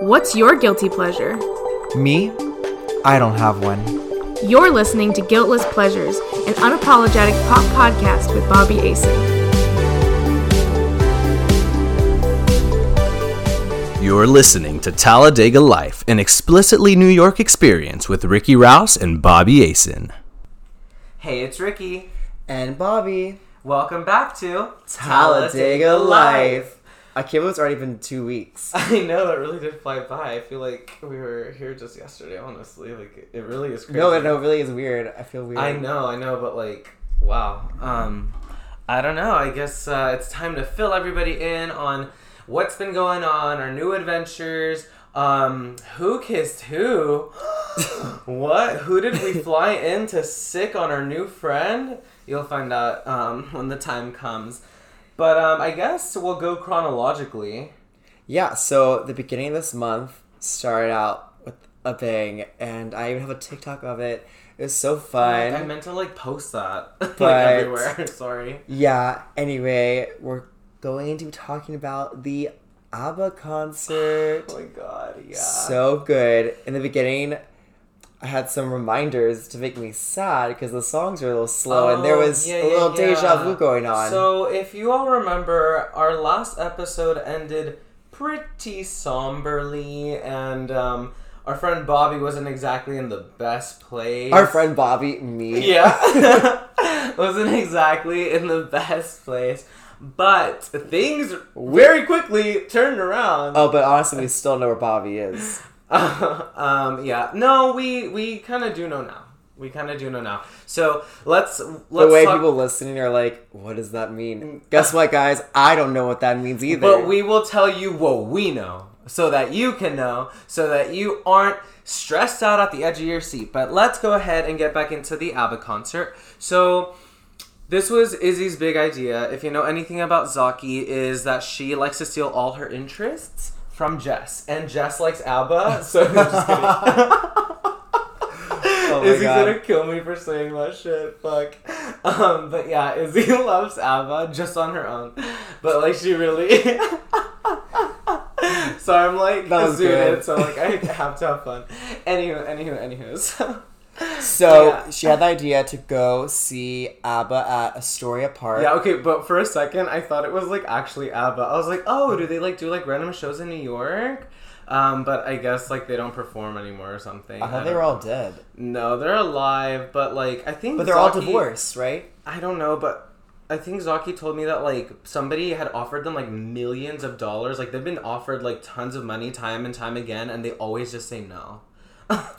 What's your guilty pleasure? Me? I don't have one. You're listening to Guiltless Pleasures, an unapologetic pop podcast with Bobby Asen. You're listening to Talladega Life, an explicitly New York experience with Ricky Rouse and Bobby Asen. Hey, it's Ricky. And Bobby. Welcome back to Talladega Life. I can't believe it's already been two weeks. I know that really did fly by. I feel like we were here just yesterday. Honestly, like it really is crazy. No, no, it really is weird. I feel weird. I know, I know, but like, wow. Um, I don't know. I guess uh, it's time to fill everybody in on what's been going on, our new adventures. Um, who kissed who? what? Who did we fly in to sick on our new friend? You'll find out um, when the time comes. But um, I guess we'll go chronologically. Yeah, so the beginning of this month started out with a bang, and I even have a TikTok of it. It was so fun. I meant to like post that like But- everywhere. Sorry. Yeah, anyway, we're going to be talking about the ABBA concert. Oh my god, yeah. So good. In the beginning, I had some reminders to make me sad because the songs were a little slow and there Oh, was yeah, a yeah, little deja yeah. vu going on. So, if you all remember, our last episode ended pretty somberly, and um, our friend Bobby wasn't exactly in the best place. Our friend Bobby, me. Yeah. wasn't exactly in the best place. But things very quickly turned around. Oh, but honestly, we still know where Bobby is. um, yeah. No, we we kind of do know now. We kind of do know now. So let's let's the way talk- people listening are like, what does that mean? Guess what, guys? I don't know what that means either. But we will tell you what we know so that you can know, so that you aren't stressed out at the edge of your seat. But let's go ahead and get back into the ABBA concert. So this was Izzy's big idea. If you know anything about Zaki, is that she likes to steal all her interests from Jess, and Jess likes ABBA. So I'm just kidding. Oh my Izzy's God. gonna kill me for saying that shit. Fuck. Um, but yeah, Izzy loves ABBA just on her own. But like she really. so I'm like That was good. it. So like I have to have fun. Anywho, anywho, anywho. So. So Yeah. she had the idea to go see ABBA at Astoria Park. Yeah, okay, but for a second I thought it was like actually ABBA. I was like, oh, do they like do like random shows in New York? Um, but I guess like they don't perform anymore or something. I thought I they were all dead. No, they're alive, but like I think But they're all divorced, right? I don't know, but I think Zaki told me that like somebody had offered them like millions of dollars. Like they've been offered like tons of money time and time again, and they always just say no.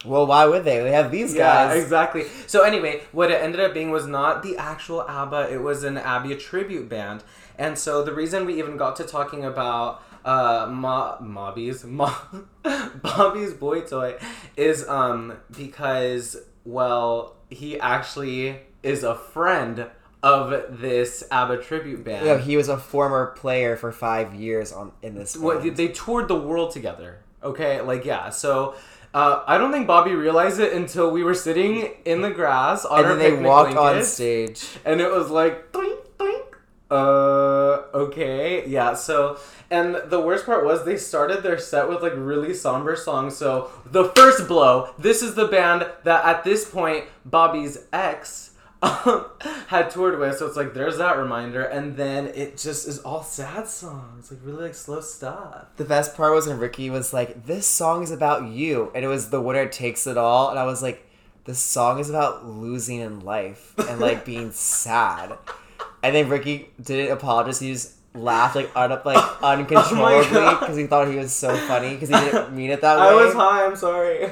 Well, why would they? They have these Yeah, guys. exactly. So anyway, what it ended up being was not the actual ABBA; it was an ABBA tribute band. And so the reason we even got to talking about uh Mo- Mobby's Mo- Bobby's boy toy is um because well he actually is a friend of this ABBA tribute band. Know, he was a former player for five years on in this. what band. they toured the world together. Okay, like yeah. So uh, I don't think Bobby realized it until we were sitting in the grass on and our then they picnic walked on stage. and it was like doink doink. Uh, okay, yeah. So, and the worst part was they started their set with like really somber songs. So the first blow. This is the band that at this point Bobby's ex. Um, had toured with, so it's like there's that reminder, and then it just is all sad songs, like really like slow stuff. The best part was when Ricky was like, "This song is about you," and it was the winner takes it all, and I was like, "This song is about losing in life and like being sad." And then Ricky didn't apologize; he just laughed like un- like uncontrollably Oh because he thought he was so funny because he didn't mean it that way. I was high. I'm sorry.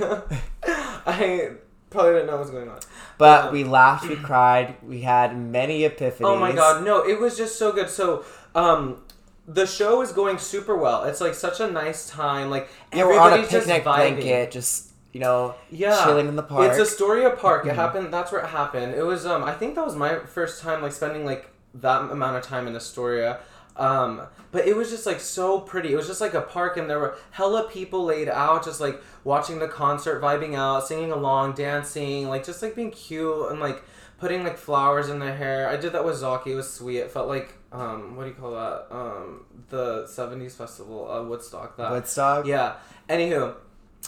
I probably didn't know what was going on. But we laughed, we cried, we had many epiphanies. Oh my god, no! It was just so good. So, um, the show is going super well. It's like such a nice time. Like Yeah, we're on a everybody's just blanket, just you know, yeah chilling in the park. Mm-hmm. it's astoria park it happened that's where it happened it was um i think that was my first time like spending like that amount of time in astoria um but it was just like so pretty. It was just like a park and there were hella people laid out just like watching the concert vibing out singing along dancing like just like being cute and like putting like flowers in their hair. I did that with zaki. It was sweet. It felt like um what do you call that? Um the 70s festival uh woodstock that Woodstock. yeah. Anywho,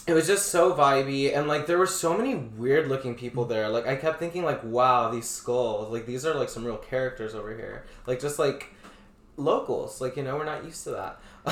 it was just so vibey and like there were so many weird looking people there. Like I kept thinking like, wow, these skulls, like these are like some real characters over here. Like just like locals. Like, you know, we're not used to that.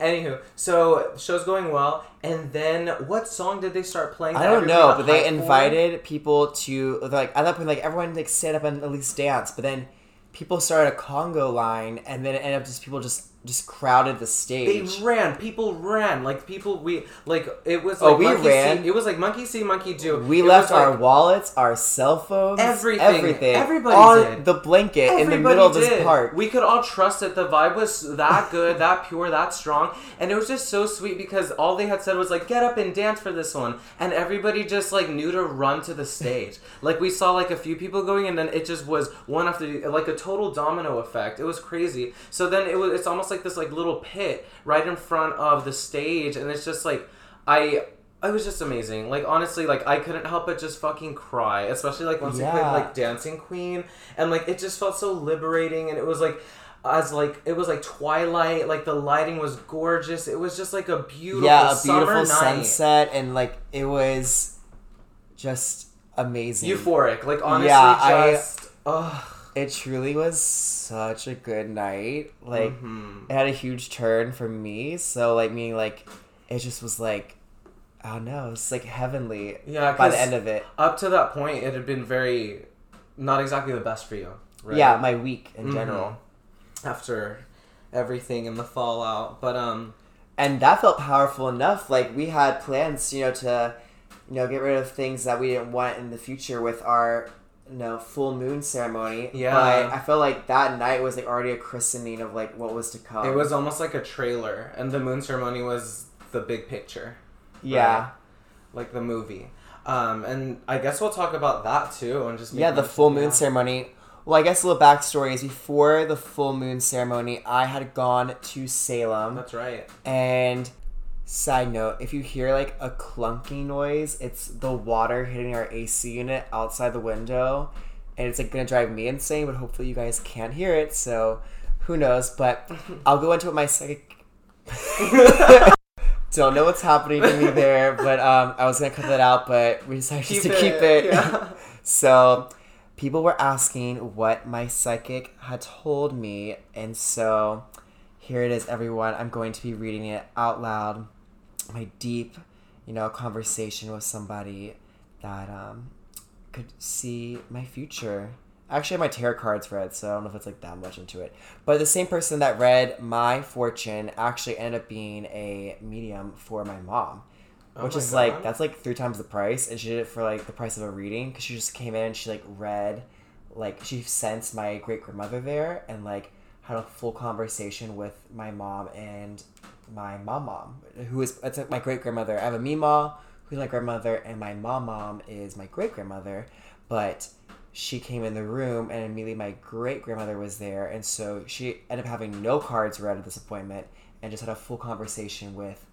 Anywho, so show's going well, and then what song did they start playing? I don't know, but they hyped for? invited people to like at that point, like everyone like stand up and at least dance. But then people started a conga line, and then it ended up just people just just crowded the stage. They ran. People ran. Like people, we like it was. Oh, Like we monkey ran. See, it was like monkey see, monkey do. We It left our like, wallets, our cell phones, Everything. everything, Everybody on did. the blanket in the Everybody middle of this did. park. We could all trust it. The vibe was that good, that pure, that strong, and it was just so sweet because all they had said was like, "Get up and dance for this one," and everybody just like knew to run to the stage. like we saw like a few people going, and then it just was one after the, like a total domino effect. It was crazy. So then it was. It's almost like this like little pit right in front of the stage, and it's just like I. It was just amazing. Like honestly, like I couldn't help but just fucking cry, especially like once they played like Dancing Queen, and like it just felt so liberating, and it was like as like it was like twilight, like the lighting was gorgeous. It was just like a beautiful yeah, a beautiful night. sunset, and like it was just amazing. euphoric. Like honestly, Yeah, I- just ugh. It truly was such a good night. Like Mhm. it had a huge turn for me. So like meaning like it just was like I don't know, it's like heavenly Yeah, by the end of it. up to that point, it had been very not exactly the best for you. Right? Yeah, my week in Mhm. general. after everything and the fallout, but um. And that felt powerful enough. Like we had plans, you know, to you know, get rid of things that we didn't want in the future with our know, full moon ceremony. Yeah. But I felt like that night was like already a christening of like what was to come. It was almost like a trailer, and the moon ceremony was the big picture. Yeah. right? like the movie. Um, and I guess we'll talk about that too, and just Yeah, the full moon yeah. ceremony. Well, I guess a little backstory is before the full moon ceremony, I had gone to Salem. That's right. And side note, if you hear like a clunky noise, it's the water hitting our AC unit outside the window. And it's like gonna drive me insane, but hopefully you guys can't hear it, so who knows. But I'll go into what my psychic don't know what's happening to me there, but um, I was gonna cut that out, but we decided just to keep it. Yeah. So, people were asking what my psychic had told me, and so here it is, everyone. I'm going to be reading it out loud. My deep, you know, conversation with somebody that um, could see my future. Actually, I have my tarot cards read, so I don't know if it's like that much into it. But the same person that read my fortune actually ended up being a medium for my mom Oh which my is like that's like three times the price and she did it for like the price of a reading because she just came in and she like read like she sensed my great grandmother there and like had a full conversation with my mom and my mom mom who is it's my great grandmother i have a mima who's my grandmother and my mom mom is my great grandmother but she came in the room and immediately my great grandmother was there. And so she ended up having no cards read at this appointment and just had a full conversation with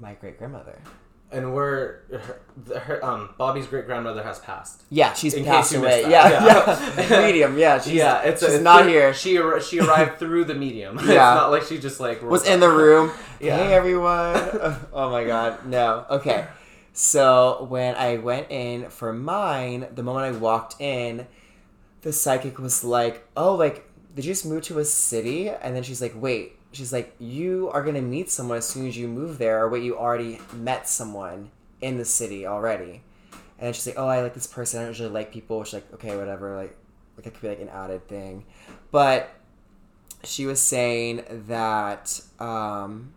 my great grandmother And we're her, her um Bobby's great grandmother has passed. Yeah, she's In passed away. Yeah, yeah. Yeah. Medium. Yeah, she's, yeah, it's she's it's not through- here. She she arrived through the medium. it's Yeah. not like she just like was in the room. Yeah. Hey everyone. oh my god. No. Okay. So when I went in for mine, the moment I walked in, the psychic was like, "Oh, like did you just move to a city?" And then she's like, "Wait." She's like, "You are gonna meet someone as soon as you move there, or wait, you already met someone in the city already." And she's like, "Oh, I like this person. I don't usually like people." Which like, okay, whatever. Like, like it could be like an added thing, but she was saying that um,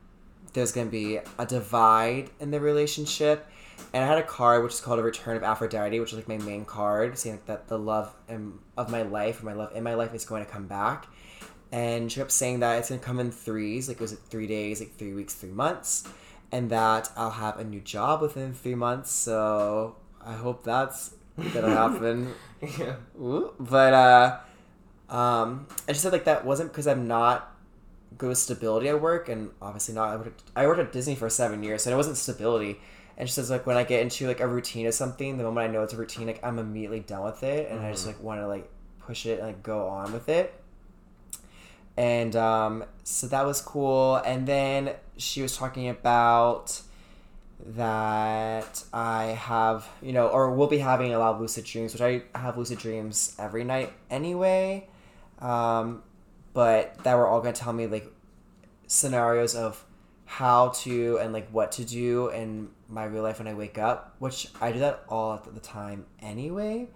there's to be a divide in the relationship. And I had a card which is called a Return of Aphrodite, which is like my main card, saying that the love of my life, or my love in my life, is going to come back. And she kept saying that it's to come in threes, like was it three days, like three weeks, three months, and that I'll have a new job within three months. So I hope that's gonna happen. yeah. Ooh, but uh, um, and she said like that wasn't because I'm not good with stability at work, and obviously not. I worked, I worked at Disney for seven years, so it wasn't stability. And she says like when I get into like a routine of something, the moment I know it's a routine, like I'm immediately done with it, and I just like want to like push it and like go on with it. And um, so that was cool. And then she was talking about that I have, you know, or will be having a lot of lucid dreams, which I have lucid dreams every night anyway. Um, but that were all going to tell me like scenarios of how to and like what to do in my real life when I wake up, which I do that all at the time anyway.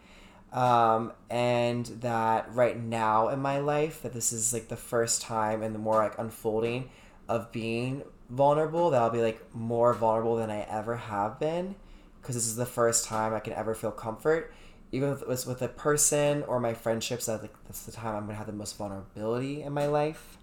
Um, and that right now in my life, that this is like the first time and the more like unfolding of being vulnerable, that I'll be like more vulnerable than I ever have been, because this is the first time I can ever feel comfort, even if it was with a person or my friendships. That like that's the time I'm gonna have the most vulnerability in my life,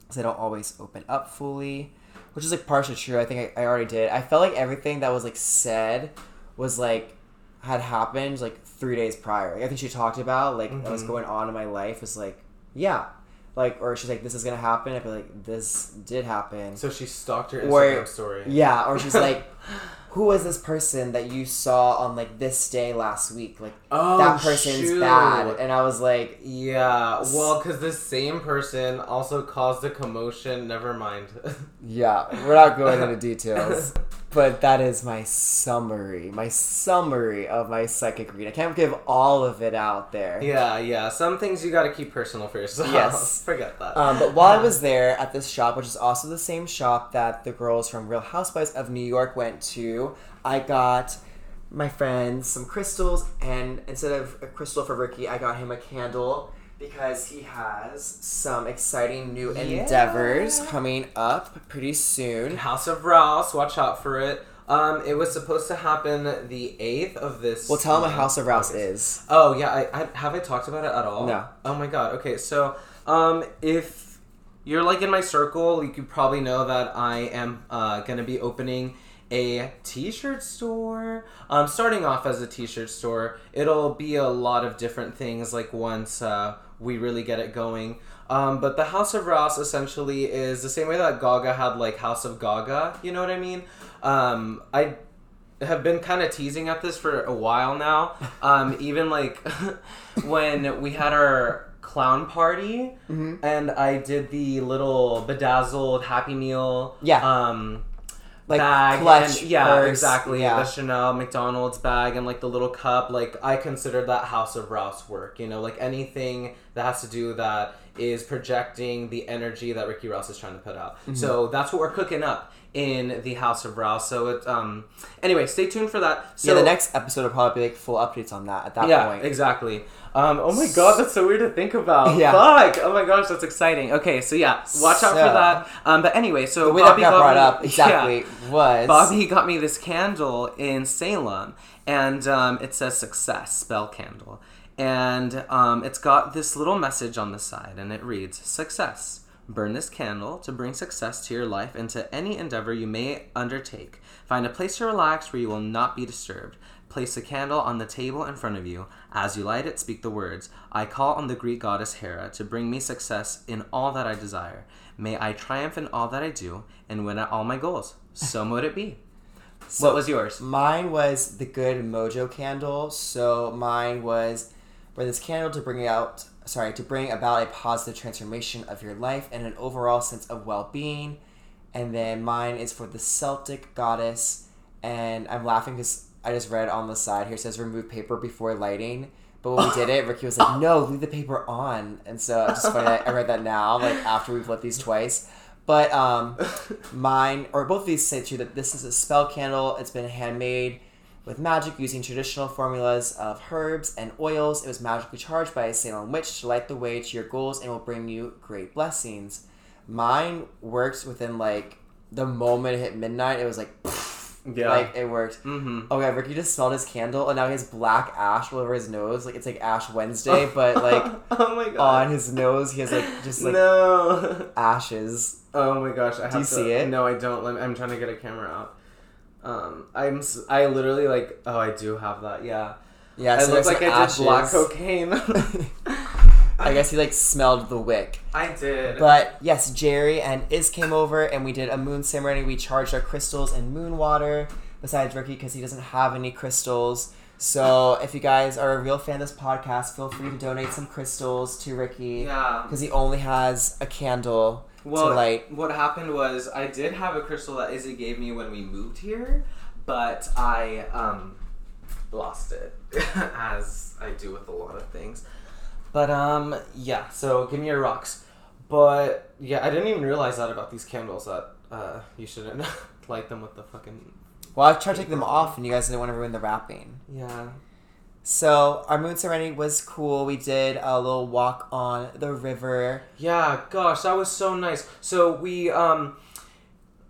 because I don't always open up fully which is like partially true. I think I, I already did. I felt like everything that was like said was like had happened like three days prior. I think she talked about like what was mm-hmm. going on in my life was like yeah, like or she's like this is gonna happen. I feel like this did happen. So she stalked Or- Instagram story. Yeah, or she's like, who was this person that you saw on like this day last week? Like Oh, that person's shoot. bad, and I was like, Yeah, well, because this same person also caused a commotion. Never mind. Yeah, we're not going into details. But that is my summary, my summary of my psychic read. I can't give all of it out there. yeah, yeah. Some things you got to keep personal for yourself. Yes. Forget that. Um, but while I was there at this shop, which is also the same shop that the girls from Real Housewives of New York went to, I got my friend some crystals, and instead of a crystal for Ricky, I got him a candle because he has some exciting new endeavors coming up pretty soon. House of Rouse, watch out for it. Um, it was supposed to happen the eighth of this. Well, tell him what House of Rouse is. Oh yeah, I, I have I talked about it at all? No. Oh my god. Okay, so um, if you're like in my circle, you could probably know that I am uh, gonna be opening a t-shirt store. Um, starting off as a t-shirt store, it'll be a lot of different things. Like once uh, we really get it going. Um, but the House of Rouse essentially is the same way that Gaga had like House of Gaga. You know what I mean? Um, I have been kind of teasing at this for a while now. Um, even like when we had our clown party Mm-hmm. and I did the little bedazzled Happy Meal. Yeah. Like bag clutch and, yeah purse, exactly. Yeah. the chanel mcdonald's bag and like the little cup. Like i consider that house of rouse work you know? Like anything that has to do that is projecting the energy that ricky rouse is trying to put out. Mm-hmm. so that's what we're cooking up in the house of rouse so it um anyway stay tuned for that so yeah, the next episode will probably be like full updates on that at that yeah, point. exactly. Um, oh my god, that's so weird to think about. Yeah. Fuck. Oh my gosh, that's exciting. Okay, so yeah, watch out for that. Um, but anyway, so The way that Bobby got brought me- up exactly yeah. was Bobby got me this candle in Salem, and um, it says success, spell candle. And um, it's got this little message on the side, and it reads Success. Burn this candle to bring success to your life and to any endeavor you may undertake. Find a place to relax where you will not be disturbed. Place a candle on the table in front of you. As you light it, speak the words I call on the Greek goddess Hera to bring me success in all that I desire. May I triumph in all that I do and win at all my goals. So mote it be. So- what was yours? Mine was the good mojo candle. So mine was for this candle to bring out sorry, to bring about a positive transformation of your life and an overall sense of well being. And then mine is for the Celtic goddess. And I'm laughing because I just read on the side here it says remove paper before lighting. But when we did it, Ricky was like, "No, leave the paper on." And so it's just funny that I read that now, like after we've lit these twice. But um, mine or both of these say too that this is a spell candle. It's been handmade with magic using traditional formulas of herbs and oils. It was magically charged by a Salem witch to light the way to your goals and will bring you great blessings. Mine works within like the moment it hit midnight. It was like, Yeah. like it worked. mm-hmm. Oh yeah, Ricky just smelled his candle and now he has black ash all over his nose. Like it's like Ash Wednesday, but like oh my god. on his nose he has like just like no. ashes. Oh my gosh, I have you to, see it? No, I don't. Let me- I'm trying to get a camera out. Um, I'm I literally like. Oh, I do have that. Yeah. Yeah, I so look like I did black cocaine. I guess he like smelled the wick. I did. But yes, Jerry and Iz came over and we did a moon ceremony. We charged our crystals in moon water. Besides Ricky, because he doesn't have any crystals. So if you guys are a real fan of this podcast, feel free to donate some crystals to Ricky. yeah. Because he only has a candle Well, to light. what happened was I did have a crystal that Izzy gave me when we moved here, but I um lost it, as I do with a lot of things. But um, yeah. So give me your rocks. But yeah, I didn't even realize that about these candles that uh you shouldn't light them with the fucking Well, I tried to take them off, and you guys didn't want to ruin the wrapping. yeah. So our moon ceremony was cool. We did a little walk on the river. Yeah, gosh, that was so nice. So we um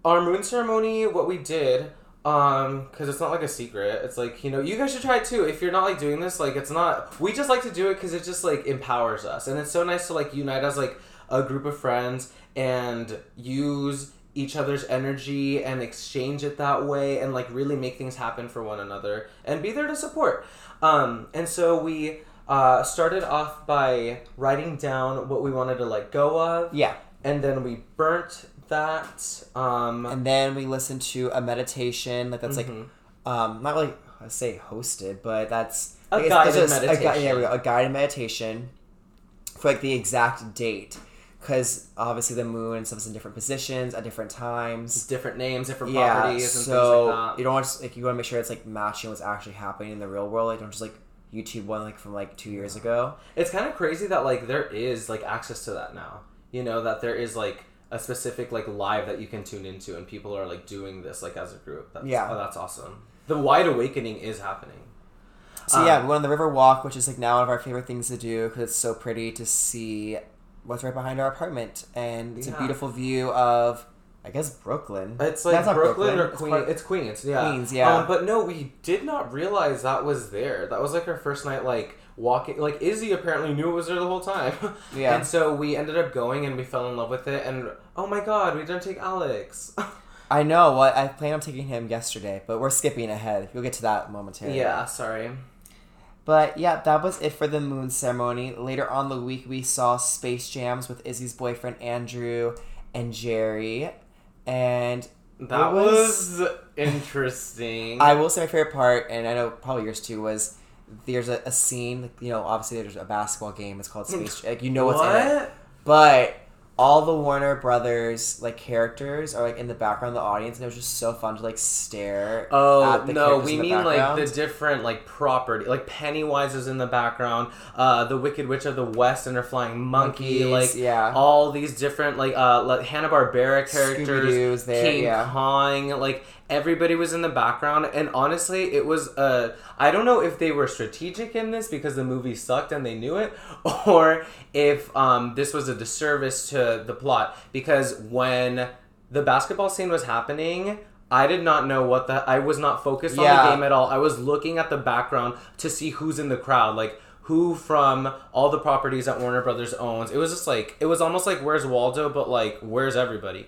our moon ceremony, what we did, um, because it's not like a secret. It's like you know, you guys should try it too. If you're not like doing this, like it's not. We just like to do it because it just like empowers us, and it's so nice to like unite as like a group of friends and use each other's energy and exchange it that way and like really make things happen for one another and be there to support um, and so we uh, started off by writing down what we wanted to let go of Yeah. and then we burnt that um, And then we listened to a meditation, like that's Mhm. like, um, not really I say hosted, but that's A like, guided A, gui- yeah, we go, a guided meditation for like the exact date, because obviously the moon and stuff is in different positions at different times. different names different Yeah, properties and so things like that you don't want to, like you want to make sure it's like matching what's actually happening in the real world. Like don't just like YouTube one like from like two years ago. it's kind of crazy that like there is like access to that now you know that there is like a specific like live that you can tune into and people are like doing this like as a group that's, Yeah. oh, that's awesome the wide awakening is happening So Um, yeah, we went on the river walk, which is like now one of our favorite things to do because it's so pretty to see what's right behind our apartment, and it's Yeah. a beautiful view of, I guess Brooklyn. It's like That's not Brooklyn, or Queens. it's Queens, yeah. Queens, yeah. Um, but no, we did not realize that was there. That was like our first night, like walking. Like Izzy apparently knew it was there the whole time. Yeah. And so we ended up going, and we fell in love with it. And oh my god, we didn't take Alex. I know what I plan on taking him yesterday, but we're skipping ahead. We'll get to that momentarily. yeah, sorry. But yeah, that was it for the moon ceremony. Later on the week, we saw Space Jams with Izzy's boyfriend Andrew and Jerry, and That was, was- interesting. I will say my favorite part, and I know probably yours too, was there's a, a scene. Like, you know, obviously there's a basketball game. It's called Space. Mm. Like you know what's in it, what? but all the Warner Brothers like characters are like in the background of the audience, and it was just so fun to like stare. Oh at the no, we mean like the different like property. Like Pennywise is in the background. Uh, the Wicked Witch of the West and her flying monkey. Monkeys, like yeah. all these different like uh like Hanna Barbera characters. There, King yeah. Kong. Like everybody was in the background, and honestly, it was uh I don't know if they were strategic in this because the movie sucked and they knew it, or if um this was a disservice to the plot because when the basketball scene was happening. I did not know what the I was not focused on Yeah. the game at all. I was looking at the background to see who's in the crowd, like who from all the properties that Warner Brothers owns. It was just like it was almost like where's Waldo, but like where's everybody.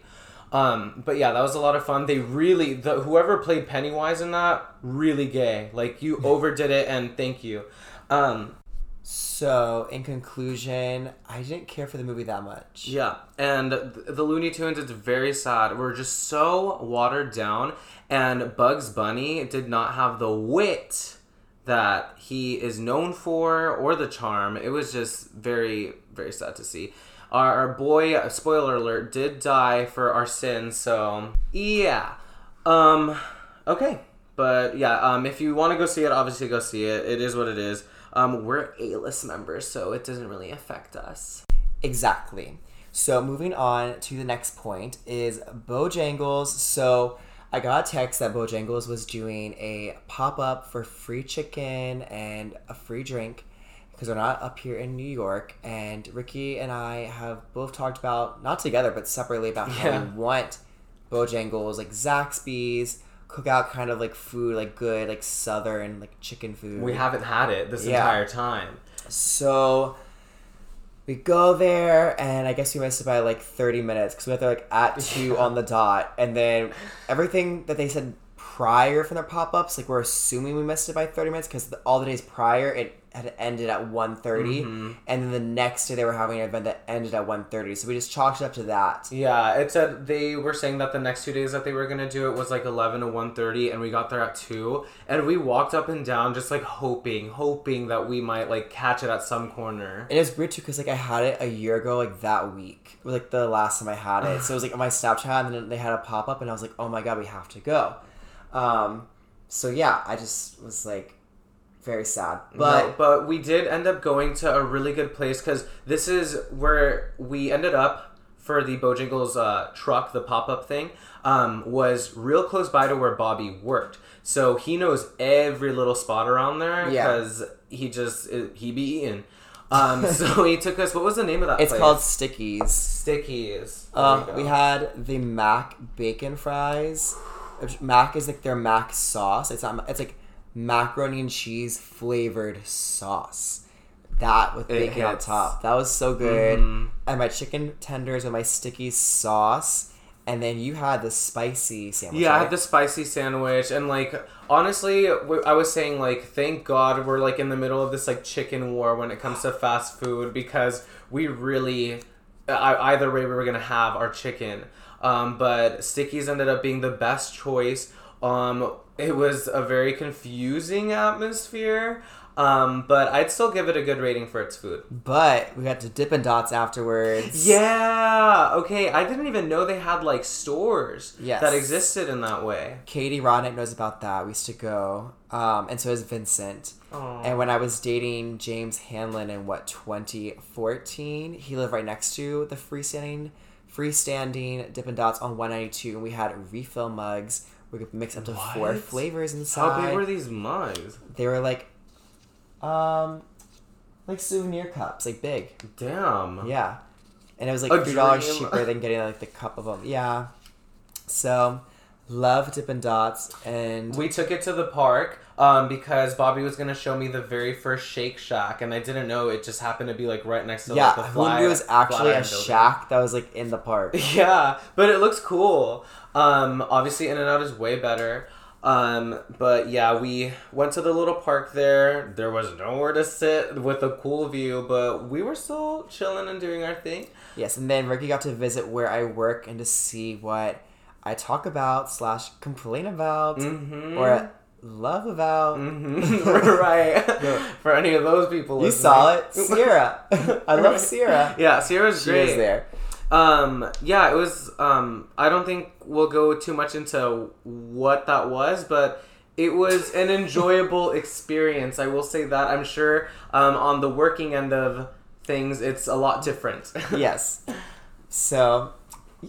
Um, but yeah, that was a lot of fun. They really the whoever played Pennywise in that really gay. Like you overdid it, and thank you. Um, So, in conclusion, I didn't care for the movie that much. Yeah, and the Looney Tunes, it's very sad. We're just so watered down, and Bugs Bunny did not have the wit that he is known for or the charm. It was just very, very sad to see. Our, our boy, spoiler alert, did die for our sins, so yeah. Um, okay. But yeah, um, if you want to go see it, obviously go see it. It is what it is. Um, we're A-list members, so it doesn't really affect us. Exactly. So moving on to the next point is Bojangles. So I got a text that Bojangles was doing a pop up for free chicken and a free drink because they're not up here in New York. And Ricky and I have both talked about not together but separately about how Yeah. we want Bojangles like Zaxby's cookout kind of like food like good like southern like chicken food. We haven't had it this Yeah. entire time. So we go there, and I guess we missed it by like 30 minutes because we got there like at 2 on the dot. And then everything that they said prior from their pop ups, like we're assuming we missed it by 30 minutes because all the days prior, it had ended at 1.30 Mm-hmm. and then the next day they were having an event that ended at 1.30 so we just chalked it up to that Yeah, it said they were saying that the next two days that they were gonna do it was like eleven to 1.30 and we got there at two, and we walked up and down just like hoping, hoping that we might like catch it at some corner. And it was weird too because like I had it a year ago, like that week, was like the last time I had it. So it was like on my Snapchat, and then they had a pop up, and I was like, oh my god, we have to go. Um, so yeah, I just was like very sad, But but but we did end up going to a really good place because this is where we ended up for the Bojangles uh, truck, the pop up thing, um, was real close by to where Bobby worked. So he knows every little spot around there Yeah. because he just he be eating. Um, so he took us. What was the name of that? it's place? called Stickies. Stickies. Uh, we had the Mac bacon fries. Mac is like their Mac sauce. It's not. It's like macaroni and cheese flavored sauce. That with It bacon on top. That was so good. Mhm. And my chicken tenders with my sticky sauce. And then you had the spicy sandwich. Yeah, I had the spicy sandwich, and like honestly, I was saying like, thank God we're like in the middle of this like chicken war when it comes to fast food because we really, either way we were gonna have our chicken. Um, but Stickies ended up being the best choice. Um, it was a very confusing atmosphere. Um, but I'd still give it a good rating for its food. But we got to Dippin' Dots afterwards. Yeah. Okay. I didn't even know they had like stores Yes. that existed in that way. Katie Rodnick knows about that. We used to go. Um, and so does Vincent. Aw. And when I was dating James Hanlon in what 2014, he lived right next to the freestanding freestanding Dippin' Dots on 192, and we had refill mugs. We could mix up to four flavors inside. How big were these mugs? They were like, um, like souvenir cups, like big. Damn. Yeah, and it was like A three dollars cheaper than getting like the cup of them. Yeah, so love Dippin' Dots, and We took it to the park um, because Bobby was gonna show me the very first Shake Shack, and I didn't know it just happened to be like right next to yeah, like the fly. knew it was actually a building. shack that was like in the park. Yeah, but it looks cool. Um, obviously, In and Out is way better. Um, but yeah, we went to the little park there. There was nowhere to sit with a cool view, but we were still chilling and doing our thing. Yes, and then Ricky got to visit where I work and to see what I talk about slash complain about Mhm. or love about. hmm right. For any of those people, You listening. saw it, Sierra. I love Sierra. Yeah, Sierra's She great. was there. Um, yeah, it was. Um, I don't think we'll go too much into what that was, but it was an enjoyable experience. I will say that. I'm sure um, on the working end of things, it's a lot different. Yes. So,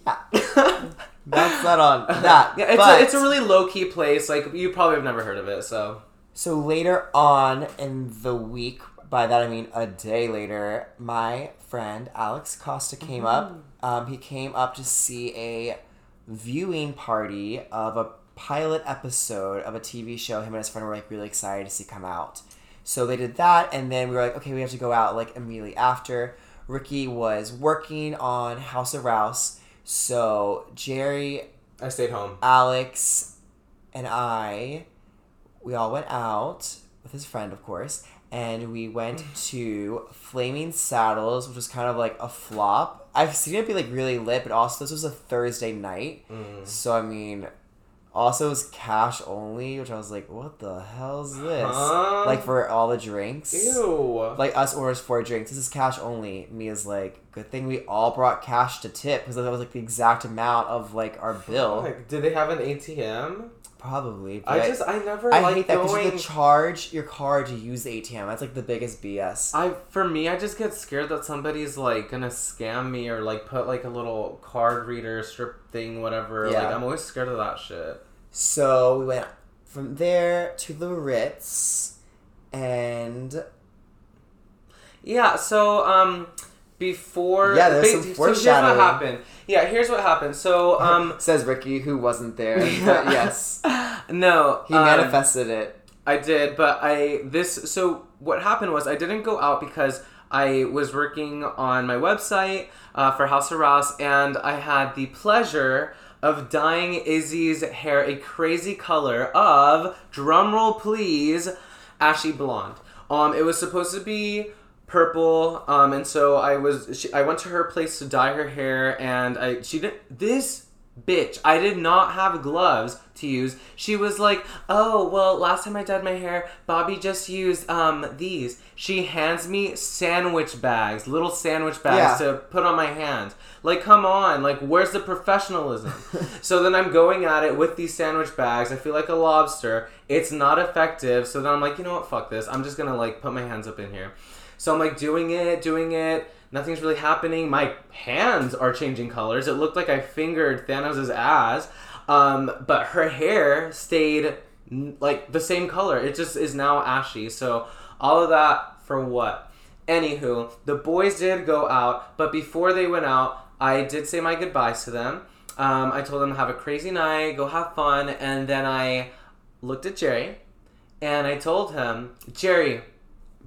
yeah. That's not on that. yeah, it's but- a, it's a really low key place. Like you probably have never heard of it, so So later on in the week, by that I mean a day later, my friend Alex Costa came up. Um, he came up to see a viewing party of a pilot episode of a TV show. Him and his friend were like really excited to see come out. So they did that, and then we were like, okay, we have to go out like immediately after. Ricky was working on House of Rouse, so Jerry I stayed home. Alex and I, we all went out with his friend, of course, and we went to Flaming Saddles, which was kind of like a flop. I've seen it be like really lit, but also this was a Thursday night, mm. so I mean, also it was cash only, which I was like, what the hell's this? Huh? Like for all the drinks. Ew. Like us orders four drinks. This is cash only. Mia's like, good thing we all brought cash to tip because that was like the exact amount of like our bill. Like, did they have an ATM? Probably. I just I never I like hate that because you to charge your card to use the ATM. That's like the biggest BS. I for me, I just get scared that somebody's like gonna scam me or like put like a little card reader strip thing, whatever. Yeah. Like I'm always scared of that shit. So we went from there to the Ritz, and Yeah. So um, before Yeah, there's some so here's what foreshadowing. happened. Yeah, here's what happened. So um, says Ricky, who wasn't there. But yes, no, he um, manifested it. I did, but I this so what happened was I didn't go out because I was working on my website uh, for House of Rouse, and I had the pleasure of dyeing Izzy's hair a crazy color of drumroll please, ashy blonde. Um, it was supposed to be purple. Um, and so I was she, I went to her place to dye her hair, and I she didn't this bitch. I did not have gloves to use. She was like, "Oh, well, last time I dyed my hair, Bobby just used um these." She hands me sandwich bags, little sandwich bags Yeah. to put on my hand. Like, come on, like where's the professionalism? so then I'm going at it with these sandwich bags. I feel like a lobster. It's not effective. So then I'm like, you know what? Fuck this. I'm just gonna like put my hands up in here. So I'm like doing it, doing it. Nothing's really happening. My hands are changing colors. It looked like I fingered Thanos' ass. Um, but her hair stayed like the same color. It just is now ashy. So all of that for what? Anywho, the boys did go out, but before they went out, I did say my goodbyes to them. Um, I told them have a crazy night, go have fun, and then I looked at Jerry and I told him, Jerry,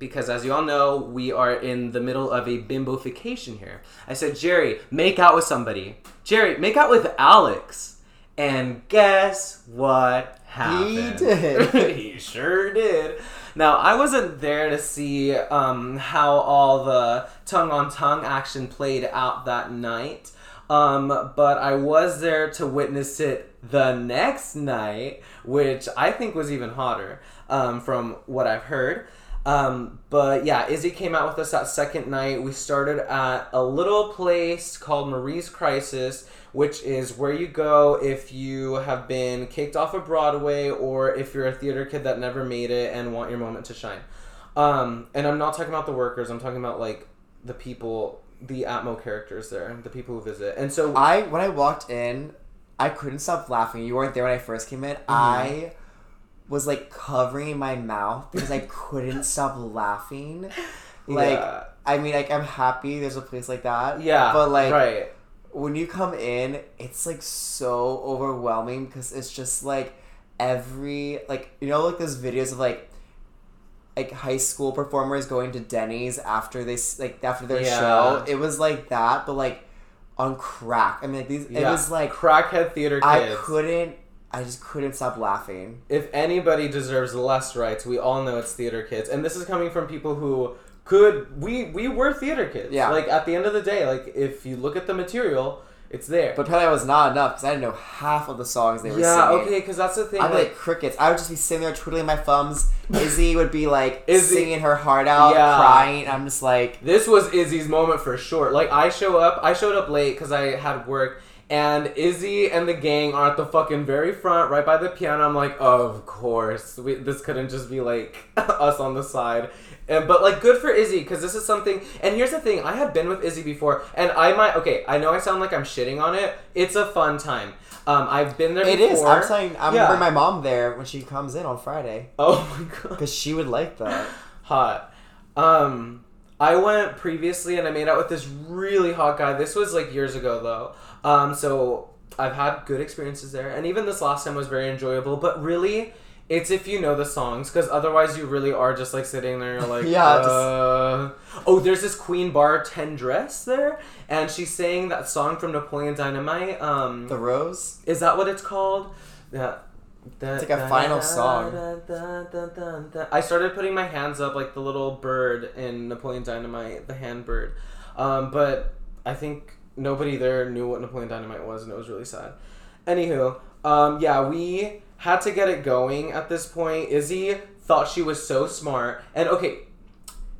because as you all know, we are in the middle of a bimbofication here. I said, Jerry, make out with somebody. Jerry, make out with Alex. And guess what happened? He did. he sure did. Now, I wasn't there to see um, how all the tongue on tongue action played out that night. Um, but I was there to witness it the next night, which I think was even hotter um, from what I've heard. Um, but yeah, Izzy came out with us that second night. We started at a little place called Marie's Crisis, which is where you go if you have been kicked off of Broadway or if you're a theater kid that never made it and want your moment to shine. Um, and I'm not talking about the workers, I'm talking about like the people, the Atmo characters there, the people who visit. And so I when I walked in, I couldn't stop laughing. You weren't there when I first came in. Mm-hmm. I was like covering my mouth because I couldn't stop laughing. Like Yeah. I mean, like I'm happy there's a place like that. yeah, but like right. when you come in, it's like so overwhelming because it's just like every like you know like those videos of like like high school performers going to Denny's after they like after their Yeah. show. It was like that, but like on crack. I mean, like these. It was like crackhead theater kids. I couldn't. I just couldn't stop laughing. if anybody deserves less rights, we all know it's theater kids, and this is coming from people who could we we were theater kids. Yeah. Like at the end of the day, like if you look at the material, it's there. But apparently, I was not enough because I didn't know half of the songs they were yeah, singing. Yeah, okay, because that's the thing. I'd like, like crickets. I would just be sitting there twiddling my thumbs. Izzy would be like Izzy- singing her heart out, Yeah. crying. I'm just like, this was Izzy's moment for sure. Like I show up, I showed up late because I had work, and Izzy and the gang are at the fucking very front, right by the piano. I'm like, of course, we, this couldn't just be like us on the side. And, but like, good for Izzy because this is something. And here's the thing: I had been with Izzy before, and I might. Okay, I know I sound like I'm shitting on it. It's a fun time. Um, I've been there. it before. is. I'm saying, I'm Yeah. gonna bring my mom there when she comes in on Friday Oh my god. because she would like that. hot. Um, I went previously and I made out with this really hot guy. This was like years ago though. Um, so I've had good experiences there, and even this last time was very enjoyable. But really, it's if you know the songs, because otherwise you really are just like sitting there like Yeah, just- uh... Oh, there's this Queen bar bartendress there, and she's saying that song from Napoleon Dynamite. Um, The rose. is that what it's called? Yeah. It's like a final song. I started putting my hands up like the little bird in Napoleon Dynamite, the hand bird. Um, but I think nobody there knew what Napoleon Dynamite was, and it was really sad. Anywho, um, yeah, we had to get it going at this point. Izzy thought she was so smart, and okay,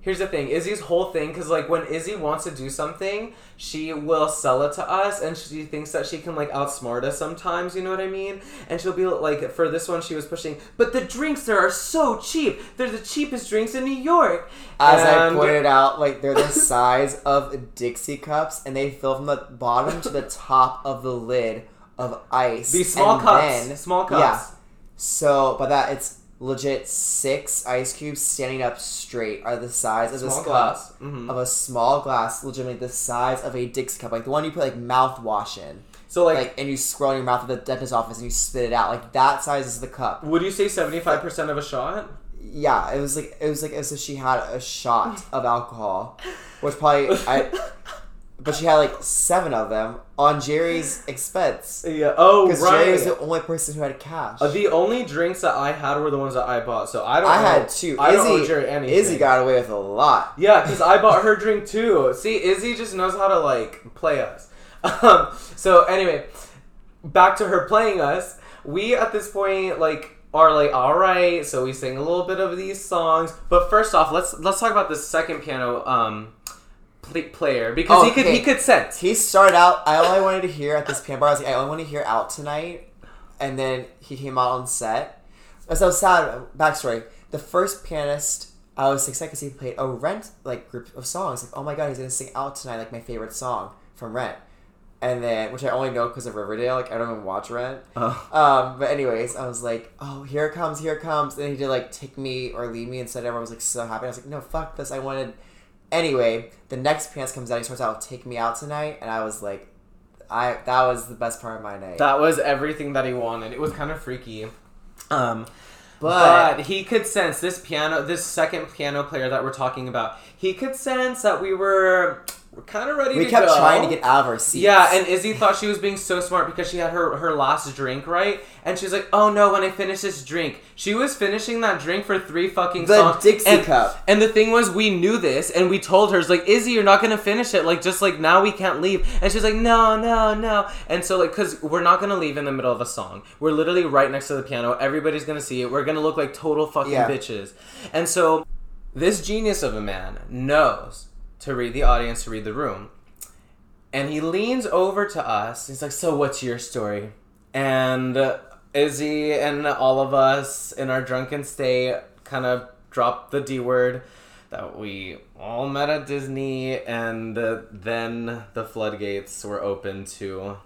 Here's the thing, Izzy's whole thing, because like when Izzy wants to do something, she will sell it to us, and she thinks that she can like outsmart us sometimes. You know what I mean? And she'll be like, for this one, she was pushing, but the drinks there are so cheap. They're the cheapest drinks in New York. As And- I pointed out, like they're the size of Dixie cups, and they fill from the bottom to the top of the lid of ice. These small And cups, then- small cups. Yeah. So by that, it's legit six ice cubes standing up straight are the size of Small this cup glass. Mhm. of a small glass, legitimately the size of a Dixie cup, like the one you put like mouthwash in, So like, like, and you swirl in your mouth at the dentist office and you spit it out. Like that size is the cup. would you say seventy five percent of a shot? Yeah, it was like it was like as if she had a shot of alcohol, which probably I but she had like seven of them on Jerry's expense. Yeah. Oh, Because right. Jerry was the only person who had cash. Uh, the only drinks that I had were the ones that I bought, so I don't. I had two. I don't owe Jerry anything. Izzy got away with a lot. Yeah, because I bought her drink too. See, Izzy just knows how to like play us. Um, so anyway, back to her playing us. We at this point like are like all right. So we sing a little bit of these songs. But first off, let's let's talk about the second piano um pl- player because he could Okay. he could sense. He started out. I only wanted to hear at this piano bar. I was like, I only want to hear out tonight, and then he came out on set. So sad. Backstory: the first pianist. I was excited because he played a Rent like group of songs. Like, oh my god, he's gonna sing out tonight, like my favorite song from Rent. And then, which I only know because of Riverdale. Like, I don't even watch Rent. Oh. Um, but anyways, I was like, oh, here it comes, here it comes. And he did like take me or leave me instead. Everyone was like so happy. I was like, no, fuck this. I wanted. Anyway, the next pants comes out. He starts out, take me out tonight, and I was like, I that was the best part of my night. That was everything that he wanted. It was kind of freaky. Um, But- but, he could sense this piano, this second piano player that we're talking about. He could sense that we were, we're kind of ready we to kept go. trying to get out of our seats. Yeah, and Izzy thought she was being so smart because she had her her last drink right, and she's like, "Oh no, when I finish this drink." She was finishing that drink for three fucking The songs. Dixie and, cup. And the thing was, we knew this, and we told her, "It's like Izzy, you're not gonna finish it. Like, just like now we can't leave." And she's like, "No, no, no." And so like, cause we're not gonna leave in the middle of a song. We're literally right next to the piano. Everybody's gonna see it. We're gonna look like total fucking Yeah. bitches. And so, this genius of a man knows to read the audience, to read the room. And he leans over to us. He's like, "So what's your story?" And Izzy and all of us in our drunken state kind of dropped the D word that we all met at Disney, and then the floodgates were open to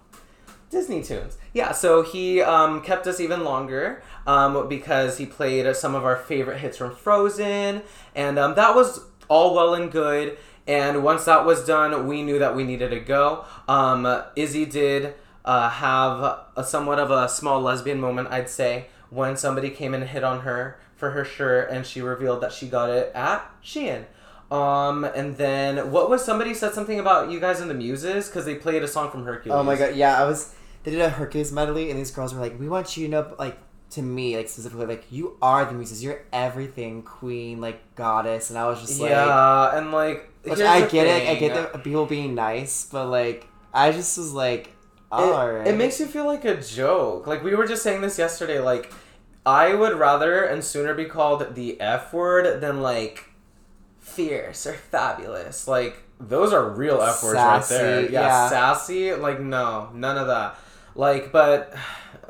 Disney tunes. Yeah, so he um, kept us even longer um, because he played some of our favorite hits from Frozen, and um, that was all well and good. And once that was done, we knew that we needed to go. Um, Izzy did uh, have a somewhat of a small lesbian moment, I'd say, when somebody came and hit on her for her shirt, and she revealed that she got it at Shein. Um, and then what was somebody said something about you guys in the Muses because they played a song from Hercules. Oh my god, yeah, I was. They did a Hercules medley, and these girls were like, "We want you to know, like, to me, like specifically, like, you are the muses. You're everything, queen, like goddess." And I was just like, yeah, and like, which I get it. I get the people being nice, but like, I just was like, It, alright. it makes you feel like a joke. Like we were just saying this yesterday. Like, I would rather and sooner be called the F word than like fierce or fabulous. Like those are real F words right there. Yeah, yeah. sassy. Like no, none of that. Like, but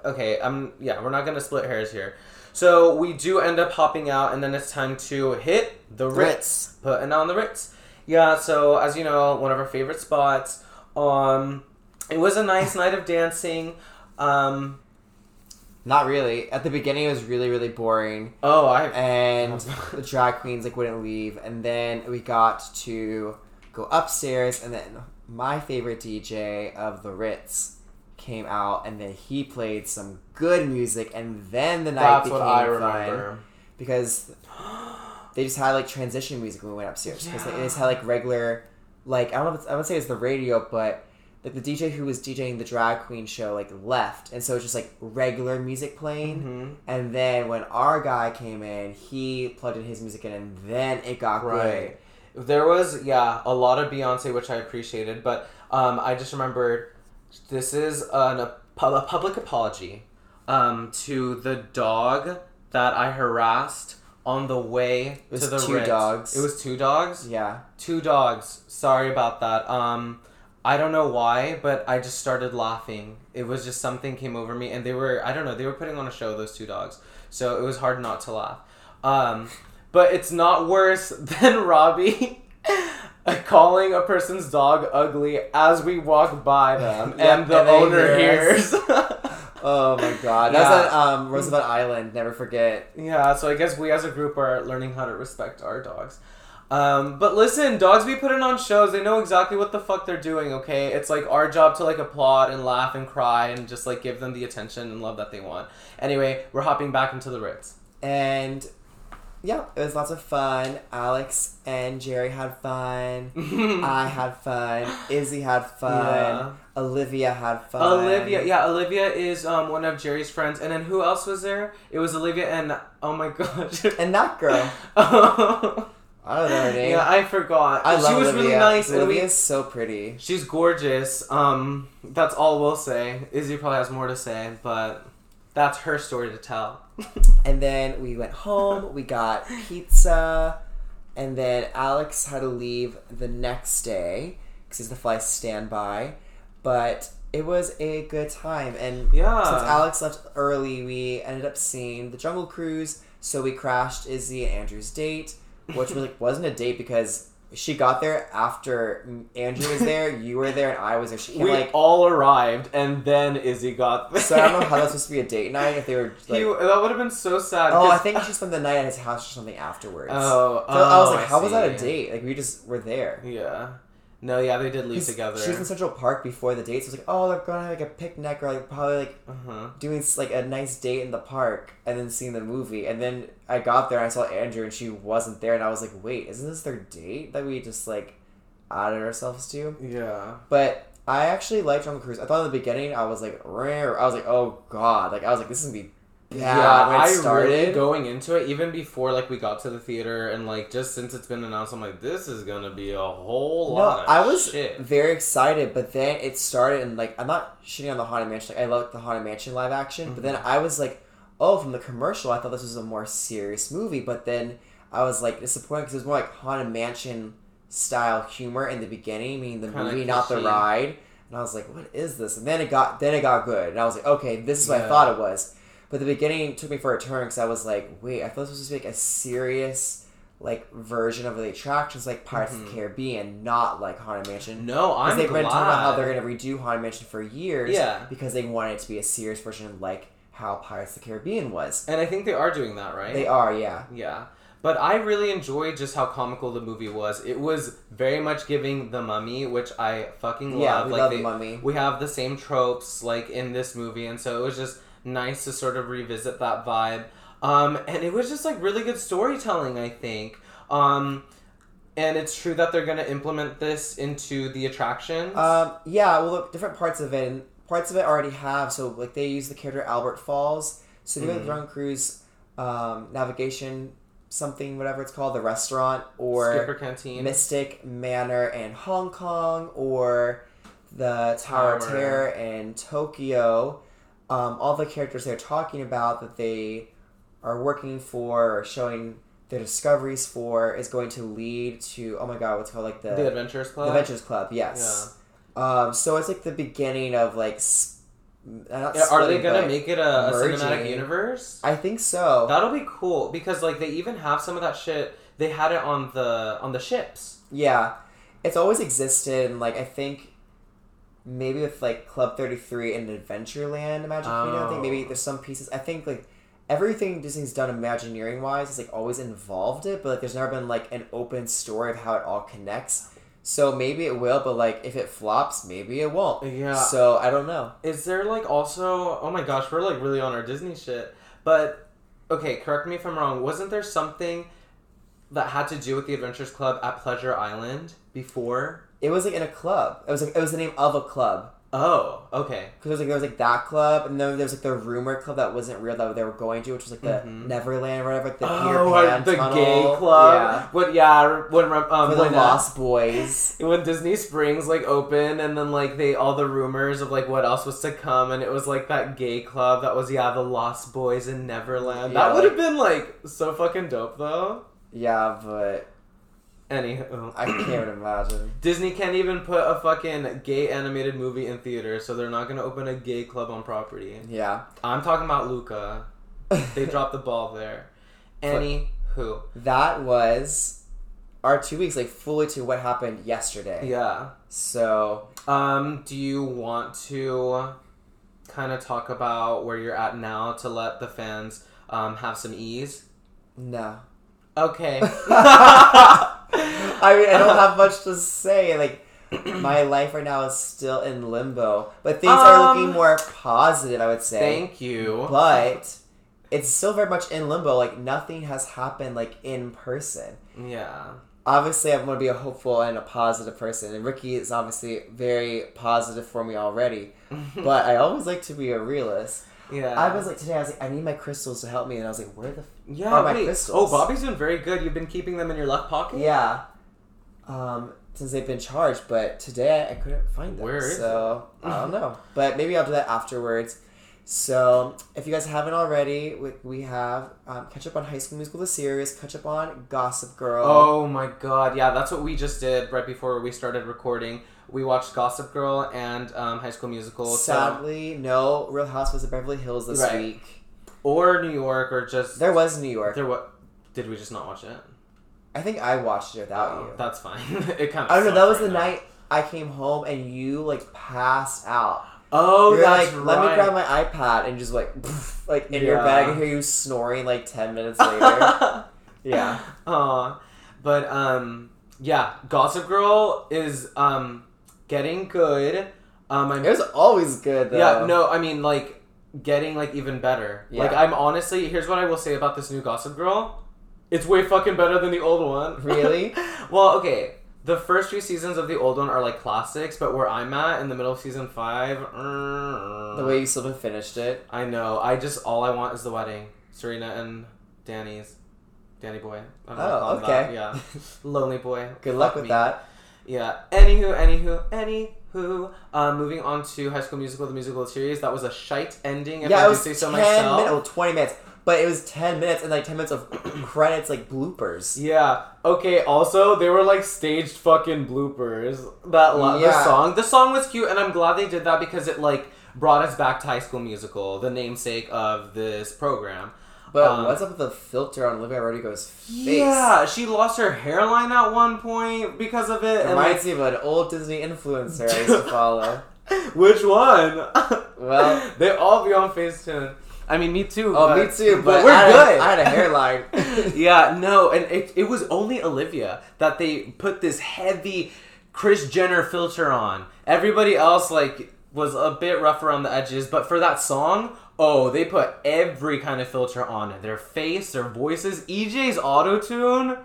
okay, I'm yeah. We're not gonna split hairs here. So we do end up hopping out, and then it's time to hit the Ritz. Ritz. Putting on the Ritz. Yeah. So as you know, one of our favorite spots. Um, it was a nice night of dancing. Um, Not really. At the beginning, it was really, really boring. oh, I and the drag queens like wouldn't leave and then we got to go upstairs and then my favorite dj of the ritz came out and then he played some good music and then the night that's became what I fun because they just had like transition music when we went upstairs because they just had like regular like i don't know if it's, i would say it's the radio but like the dj who was djing the drag queen show like left and so it's just like regular music playing Mhm. and then when our guy came in he plugged in his music in and then it got Right. There was yeah a lot of Beyonce, which I appreciated, but um, I just remembered this is an, a, a public apology um, to the dog that I harassed on the way was to the two Ritz. dogs. It was two dogs. yeah Two dogs. Sorry about that. Um, I don't know why, but I just started laughing. It was just something came over me, and they were I don't know they were putting on a show. Those two dogs, so it was hard not to laugh. Um, but it's not worse than Robbie calling a person's dog ugly as we walk by them, Yeah, and the and owner hear hears. oh my god Yeah. that's on um, roosevelt island never forget Yeah, so I guess we as a group are learning how to respect our dogs. Um, but listen, dogs be putting on shows. They know exactly what the fuck they're doing, okay? It's like our job to like applaud and laugh and cry and just like give them the attention and love that they want. Anyway, we're hopping back into the Ritz. and yeah, it was lots of fun. Alex and Jerry had fun. I had fun. Izzy had fun. Yeah. Olivia had fun. Olivia, yeah, Olivia is um one of Jerry's friends, and then who else was there? It was Olivia and oh my gosh, And that girl. oh, I don't know her name. yeah, I forgot. I love she was Olivia. really nice, Olivia is so pretty. she's gorgeous. Um, that's all we'll say. Izzy probably has more to say, but that's her story to tell. And then we went home. We got pizza, and then Alex had to leave the next day because he's the fly standby. But it was a good time, and Yeah. since Alex left early, we ended up seeing the Jungle Cruise. So we crashed Izzy and Andrew's date, which was like wasn't a date because she got there after Andrew was there, you were there, and I was there. She came we like all arrived, and then Izzy got there. so. I don't know how that's supposed to be a date night if they were like. He- that would have been so sad. Oh, I think she spent the night at his house or something afterwards. Oh, so I was oh, like, how was that a date? Like we just were there. Yeah. No, yeah, they did leave together. She was in Central Park before the date, so it was like, oh, they're going to like a picnic or like probably like uh-huh. doing like a nice date in the park and then seeing the movie. And then I got there and I saw Andrew and she wasn't there, and I was like, wait, isn't this their date that we just like added ourselves to? Yeah. But I actually liked Jungle Cruise. I thought in the beginning I was like, rare. I was like, oh god, like I was like, this is gonna be bad Yeah, when it I started. really going into it even before like we got to the theater and like just since it's been announced, I'm like, this is gonna be a whole No, lot. I was shit. very excited, but then it started and like I'm not shitting on the Haunted Mansion. Like I love the Haunted Mansion live action, but then Mm-hmm. I was like, oh, from the commercial, I thought this was a more serious movie, but then I was like disappointed because it was more like Haunted Mansion style humor in the beginning, meaning the Kinda movie, not the ride. And I was like, what is this? And then it got then it got good, and I was like, okay, this is what I thought it was. But the beginning took me for a turn because I was like, wait, I thought this was supposed to be like a serious like version of the attractions like Pirates of the Caribbean, not like Haunted Mansion. Mm-hmm. No, I'm they've been talking about how they're going to redo Haunted Mansion for years. Yeah. Because they wanted it to be a serious version like how Pirates of the Caribbean was. and I think they are doing that, right? They are, yeah. Yeah. But I really enjoyed just how comical the movie was. It was very much giving the mummy, which I fucking love. Yeah, we like love they, The Mummy. We have the same tropes like in this movie, and so it was just nice to sort of revisit that vibe. Um, and it was just like really good storytelling, I think. Um, and it's true that they're gonna implement this into the attractions. Um, yeah, well, look, different parts of it, and parts of it already have. So, like, they use the character Albert Falls. So, they to Mm-hmm. the Drunk Cruise um, navigation, something, whatever it's called, the restaurant, or Skipper Canteen. Mystic Manor in Hong Kong or the Tower, of Tower. Terror in Tokyo. Um, all the characters they're talking about that they are working for or showing their discoveries for is going to lead to oh my god what's called like the the Adventurers Club. the Adventures Club yes um, so it's like the beginning of like uh, not are they gonna make it a, a cinematic universe? I think so That'll be cool because like they even have some of that shit. They had it on the on the ships. Yeah, it's always existed, and like I think maybe with like Club Thirty Three and Adventureland, Magic Kingdom, I think maybe Oh. there's some pieces. I think like everything Disney's done Imagineering wise is like always involved it, but like there's never been like an open story of how it all connects. So maybe it will, but like if it flops, maybe it won't. Yeah. So I don't know. Is there like also? Oh my gosh, we're like really on our Disney shit. But okay, correct me if I'm wrong. Wasn't there something that had to do with the Adventures Club at Pleasure Island before? It was like in a club. It was like it was the name of a club. Oh, okay. Because there was like there was like that club, and then there was like the rumor club that wasn't real that they were going to, which was like the Neverland or whatever, like the Peter oh, Pan the tunnel. gay club. Yeah. What? Yeah. When um For the when, uh, Lost Boys. when Disney Springs like opened and then like they all the rumors of like what else was to come and it was like that gay club that was yeah the Lost Boys in Neverland. Yeah, that would have like- been like so fucking dope though. Yeah, but Anywho, I can't imagine. Disney can't even put a fucking gay animated movie in theaters, so they're not gonna open a gay club on property. Yeah. I'm talking about Luca. They dropped the ball there. Anywho, that was our two weeks, like fully to what happened yesterday. yeah. So Um, do you want to kind of talk about where you're at now to let the fans um, have some ease? no. Okay. I mean, I don't have much to say. Like, my life right now is still in limbo, but things are Um, looking more positive. I would say. Thank you. But it's still very much in limbo. Like nothing has happened like in person. Yeah. Obviously, I'm going to be a hopeful and a positive person, and Ricky is obviously very positive for me already. but I always like to be a realist. Yeah. I was like today. I was like, I need my crystals to help me, and I was like, where the f- Yeah, are my wait. crystals? Oh, Bobby's been very good. You've been keeping them in your left pocket? Yeah. Um, since they've been charged, but today I, I couldn't find them. Where is so I don't know. But maybe I'll do that afterwards. So if you guys haven't already, we, we have um, catch up on High School Musical the series, catch up on Gossip Girl. Oh my god, yeah, that's what we just did right before we started recording. We watched Gossip Girl and um, High School Musical. so- Sadly, no Real Housewives of Beverly Hills this Right. week. or New York, or just There was New York. There what? Did we just not watch it? I think I watched it without you. That's fine. it kind of. I don't know. That was the night I came home and you like passed out. Oh, You're that's like, right. let me grab my iPad and just like, like in your Yeah. bag and hear you snoring like ten minutes later. yeah. Aw. But um, yeah, Gossip Girl is um getting good. Um, I'm It was always good though. Yeah, no, I mean like getting like even better. Like I'm honestly, here's what I will say about this new Gossip Girl. It's way fucking better than the old one. Really? well, okay. The first few seasons of the old one are like classics, but where I'm at in the middle of season five, uh, The way you still haven't finished it. I know. I just all I want is the wedding. Serena and Danny's. Danny boy. I don't Oh, how to call him okay. that. Yeah. Lonely boy. Good luck with me. that. Yeah. Anywho, anywho, anywho. Um, moving on to High School Musical, the musical series. That was a shite ending. If yeah, I it was say ten so minutes, myself. well, twenty minutes, but it was ten minutes and like ten minutes of credits, like bloopers. Yeah. Okay. Also, they were like staged fucking bloopers. That lo- the song. The song was cute, and I'm glad they did that because it like brought us back to High School Musical, the namesake of this program. But Um, what's up with the filter on Olivia Rodrigo's face? Yeah, she lost her hairline at one point because of it. It and, like, reminds me of an old Disney influencer I used to follow. Which one? Well- they all be on Facetune. I mean, me too. Oh, but, me too. But, But, we're I had a- good. I had a hairline. yeah, no, and it, it was only Olivia that they put this heavy Kris Jenner filter on. Everybody else like was a bit rough around the edges, but for that song, oh, they put every kind of filter on their face, their voices, EJ's auto tune.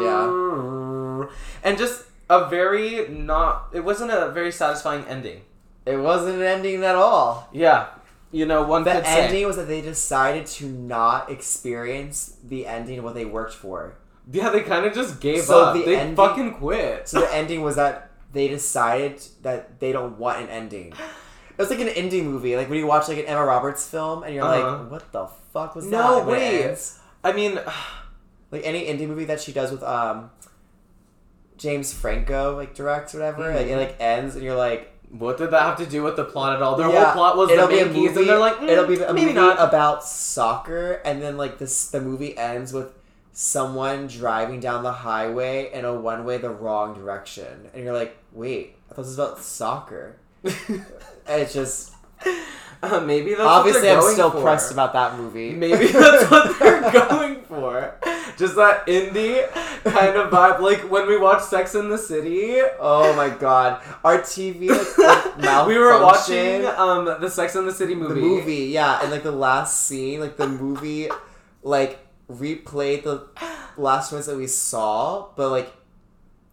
Yeah. And just a very not it wasn't a very satisfying ending. It wasn't an ending at all. Yeah. You know, one The could say. ending was that they decided to not experience the ending of what they worked for. Yeah, they kind of just gave So up. the They ending- fucking quit. So the ending was that they decided that they don't want an ending. It was like an indie movie, like when you watch like an Emma Roberts film and you're Uh-huh. like, "What the fuck was No, that?" it wait. I mean, like any indie movie that she does with um James Franco, like directs or whatever, like it like ends and you're like, what did that have to do with the plot at all? Their Yeah, whole plot was the it'll be a main keys, movie- and they're like, mm, it'll be a maybe movie not. about soccer, and then like this, the movie ends with someone driving down the highway in a one way the wrong direction, and you're like, wait, I thought this was about soccer. and it's just Uh, maybe that's obviously I'm still for. pressed about that movie. Maybe that's what they're going for. Just that indie kind of vibe, like when we watch Sex in the City. Oh my god, our TV like, like We were watching um the Sex in the City movie. the movie, yeah, and like the last scene, like the movie, like replayed the last ones that we saw, but like,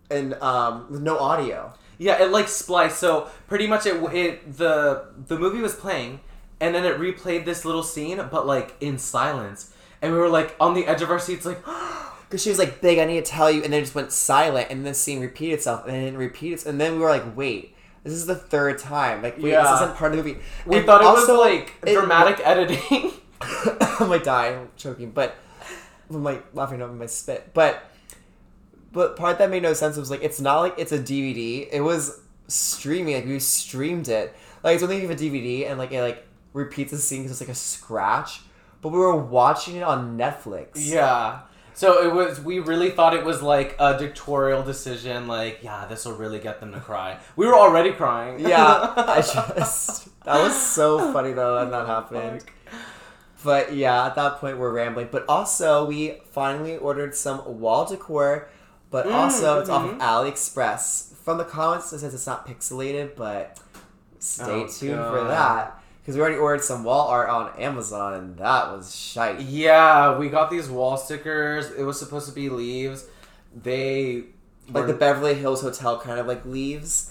and um, with no audio. Yeah, it like spliced. So pretty much it it the the movie was playing, and then it replayed this little scene, but like in silence, and we were like on the edge of our seats, like. Because she was like, "Big, I need to tell you," and then it just went silent, and the scene repeated itself, and then it didn't repeat it, and then we were like, "Wait, this is the third time. Like, wait, Yeah. this isn't part of the movie." We And thought it also, was like it- dramatic editing. I'm like dying, I'm choking, but I'm like laughing over my spit. But but part that made no sense was like it's not like it's a DVD. It was streaming. Like we streamed it. Like it's only if you have a DVD and like it like repeats the scene because it's like a scratch. But we were watching it on Netflix. yeah. So it was. We really thought it was like a dictatorial decision. Like, yeah, this will really get them to cry. We were already crying. Yeah. I just that was so funny though that not oh happened. But yeah, at that point we're rambling. But also we finally ordered some wall decor, but mm, also it's off of mm-hmm. AliExpress. From the comments it says it's not pixelated, but stay Oh, tuned God. for that. because we already ordered some wall art on Amazon, and that was shite. Yeah, we got these wall stickers. It was supposed to be leaves. They Like were- the Beverly Hills Hotel kind of like leaves.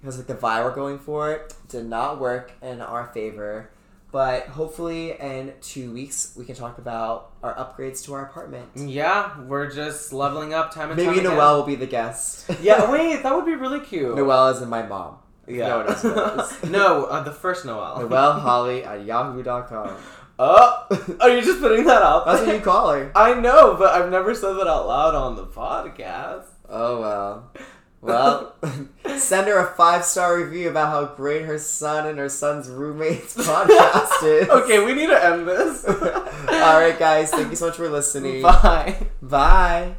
Because like the vibe we're going for it did not work in our favor. But hopefully in two weeks we can talk about our upgrades to our apartment. Yeah, we're just leveling up time and Maybe time Noelle will be the guest. Yeah, wait, that would be really cute. Noelle is in my mom. Yeah. No no, uh, the first Noelle. Noelle Holly at yahoo.com. Oh, are you just putting that out? That's what you call her. I know, but I've never said that out loud on the podcast. Oh well. Well, send her a five star review about how great her son and her son's roommates podcast is. Okay, we need to end this. All right, guys. Thank you so much for listening. Bye. Bye.